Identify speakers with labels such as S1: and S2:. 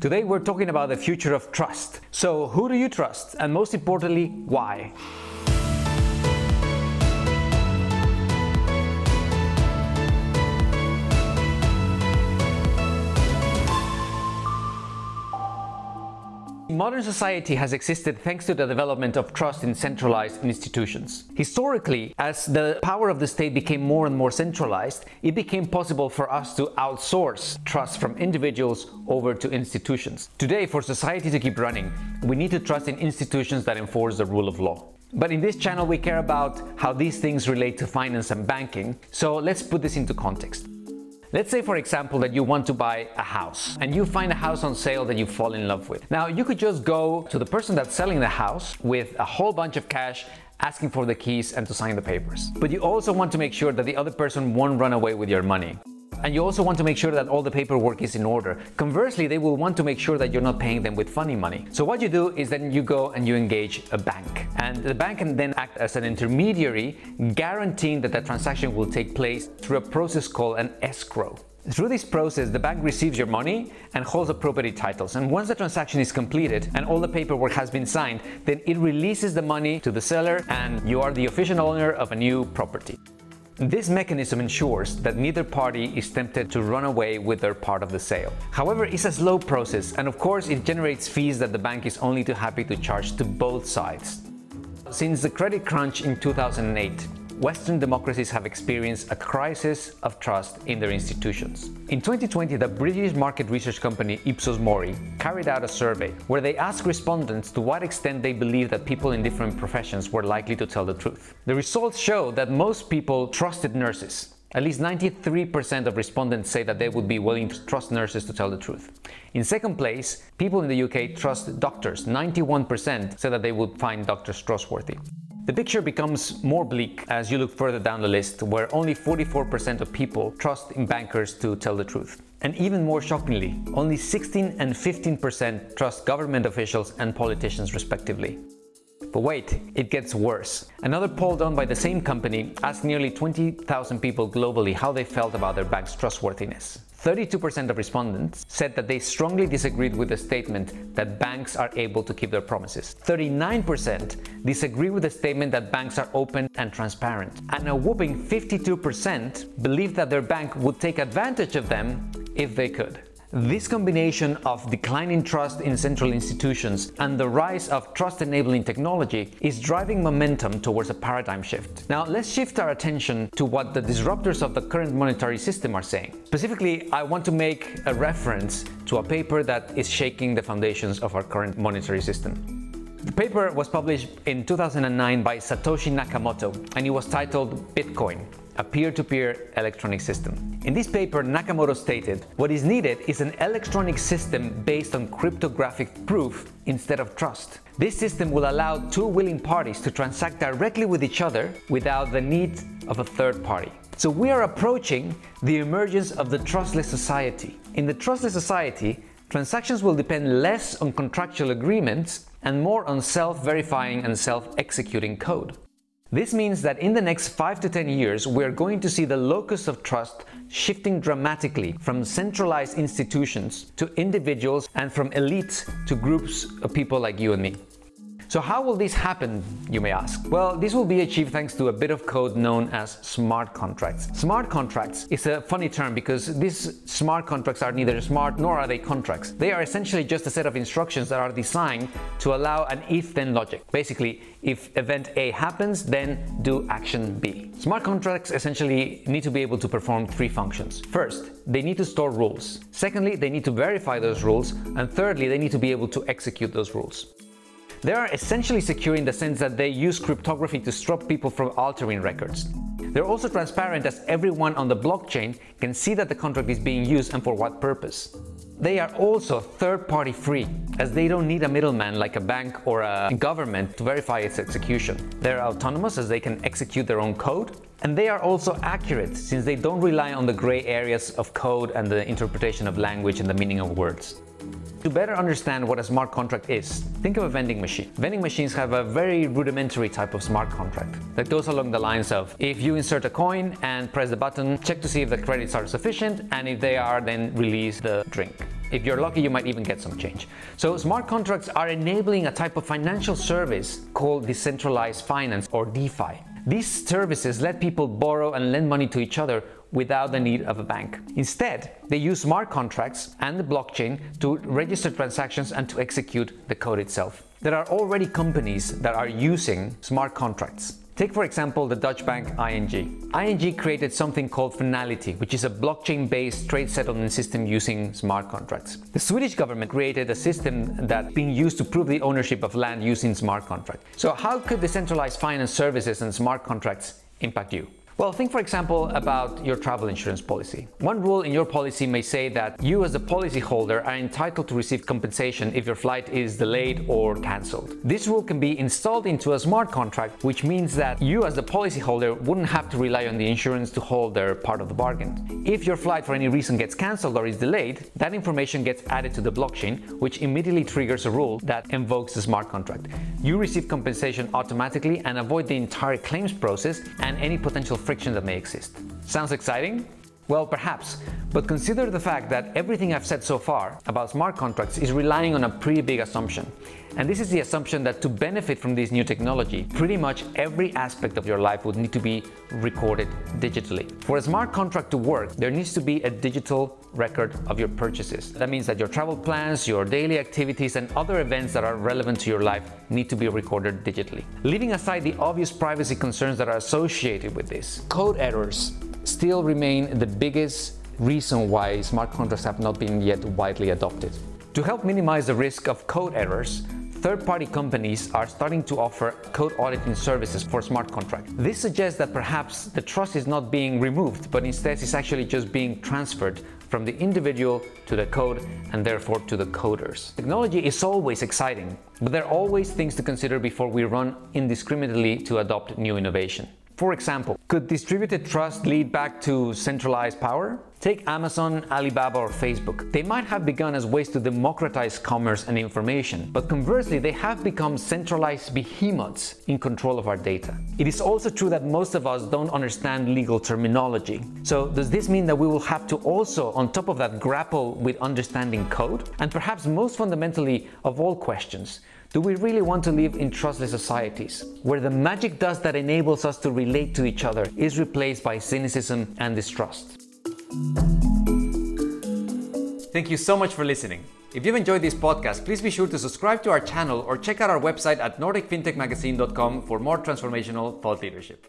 S1: Today we're talking about the future of trust. So, who do you trust? And most importantly, why? Modern society has existed thanks to the development of trust in centralized institutions. Historically, as the power of the state became more and more centralized, it became possible for us to outsource trust from individuals over to institutions. Today, for society to keep running, we need to trust in institutions that enforce the rule of law. But in this channel, we care about how these things relate to finance and banking, so let's put this into context. Let's say, for example, that you want to buy a house and you find a house on sale that you fall in love with. Now, you could just go to the person that's selling the house with a whole bunch of cash asking for the keys and to sign the papers. But you also want to make sure that the other person won't run away with your money. And you also want to make sure that all the paperwork is in order. Conversely, they will want to make sure that you're not paying them with funny money. So what you do is then you go and you engage a bank. And the bank can then act as an intermediary, guaranteeing that the transaction will take place through a process called an escrow. Through this process, the bank receives your money and holds the property titles. And once the transaction is completed and all the paperwork has been signed, then it releases the money to the seller and you are the official owner of a new property. This mechanism ensures that neither party is tempted to run away with their part of the sale. However, it's a slow process and of course it generates fees that the bank is only too happy to charge to both sides. Since the credit crunch in 2008, Western democracies have experienced a crisis of trust in their institutions. In 2020, the British market research company Ipsos Mori carried out a survey where they asked respondents to what extent they believe that people in different professions were likely to tell the truth. The results show that most people trusted nurses, at least 93% of respondents say that they would be willing to trust nurses to tell the truth. In second place, people in the UK trust doctors. 91% say that they would find doctors trustworthy. The picture becomes more bleak as you look further down the list, where only 44% of people trust in bankers to tell the truth. And even more shockingly, only 16 and 15% trust government officials and politicians, respectively. But wait, it gets worse. Another poll done by the same company asked nearly 20,000 people globally how they felt about their bank's trustworthiness. 32% of respondents said that they strongly disagreed with the statement that banks are able to keep their promises. 39% disagree with the statement that banks are open and transparent. And a whooping 52% believe that their bank would take advantage of them if they could. This combination of declining trust in central institutions and the rise of trust enabling technology is driving momentum towards a paradigm shift. Now, let's shift our attention to what the disruptors of the current monetary system are saying. Specifically, I want to make a reference to a paper that is shaking the foundations of our current monetary system. The paper was published in 2009 by Satoshi Nakamoto and it was titled Bitcoin a peer-to-peer electronic system. In this paper, Nakamoto stated, what is needed is an electronic system based on cryptographic proof instead of trust. This system will allow two willing parties to transact directly with each other without the need of a third party. So we are approaching the emergence of the trustless society. In the trustless society, transactions will depend less on contractual agreements and more on self-verifying and self-executing code. This means that in the next 5 to 10 years, we're going to see the locus of trust shifting dramatically from centralized institutions to individuals and from elites to groups of people like you and me. So how will this happen, you may ask? Well, this will be achieved thanks to a bit of code known as smart contracts. Smart contracts is a funny term because these smart contracts are neither smart nor are they contracts. They are essentially just a set of instructions that are designed to allow an if-then logic. Basically, if event A happens, then do action B. Smart contracts essentially need to be able to perform three functions. First, they need to store rules. Secondly, they need to verify those rules. And thirdly, they need to be able to execute those rules. They are essentially secure in the sense that they use cryptography to stop people from altering records. They're also transparent as everyone on the blockchain can see that the contract is being used and for what purpose. They are also third-party free, as they don't need a middleman like a bank or a government to verify its execution. They're autonomous as they can execute their own code, and they are also accurate since they don't rely on the gray areas of code and the interpretation of language and the meaning of words. To better understand what a smart contract is, think of a vending machine. Vending machines have a very rudimentary type of smart contract that goes along the lines of if you insert a coin and press the button, check to see if the credits are sufficient, and if they are, then release the drink. If you're lucky, you might even get some change. So, smart contracts are enabling a type of financial service called decentralized finance or DeFi. These services let people borrow and lend money to each other without the need of a bank. Instead, they use smart contracts and the blockchain to register transactions and to execute the code itself. There are already companies that are using smart contracts. Take, for example, the Dutch bank ING. ING created something called Finality, which is a blockchain based trade settlement system using smart contracts. The Swedish government created a system that's being used to prove the ownership of land using smart contracts. So, how could decentralized finance services and smart contracts impact you? Well, think for example about your travel insurance policy. One rule in your policy may say that you as the policyholder are entitled to receive compensation if your flight is delayed or cancelled. This rule can be installed into a smart contract, which means that you as the policyholder wouldn't have to rely on the insurance to hold their part of the bargain. If your flight for any reason gets cancelled or is delayed, that information gets added to the blockchain, which immediately triggers a rule that invokes the smart contract. You receive compensation automatically and avoid the entire claims process and any potential friction that may exist. Sounds exciting? Well, perhaps, but consider the fact that everything I've said so far about smart contracts is relying on a pretty big assumption. And this is the assumption that to benefit from this new technology, pretty much every aspect of your life would need to be recorded digitally. For a smart contract to work, there needs to be a digital record of your purchases. That means that your travel plans, your daily activities, and other events that are relevant to your life need to be recorded digitally. Leaving aside the obvious privacy concerns that are associated with this, code errors still remain the biggest reason why smart contracts have not been yet widely adopted. To help minimize the risk of code errors, third-party companies are starting to offer code auditing services for smart contracts. This suggests that perhaps the trust is not being removed, but instead is actually just being transferred from the individual to the code and therefore to the coders. Technology is always exciting, but there are always things to consider before we run indiscriminately to adopt new innovation. For example, could distributed trust lead back to centralized power? Take Amazon, Alibaba, or Facebook. They might have begun as ways to democratize commerce and information, but conversely, they have become centralized behemoths in control of our data. It is also true that most of us don't understand legal terminology. So, does this mean that we will have to also, on top of that, grapple with understanding code? And perhaps most fundamentally of all questions, do we really want to live in trustless societies where the magic dust that enables us to relate to each other is replaced by cynicism and distrust? Thank you so much for listening. If you've enjoyed this podcast, please be sure to subscribe to our channel or check out our website at nordicfintechmagazine.com for more transformational thought leadership.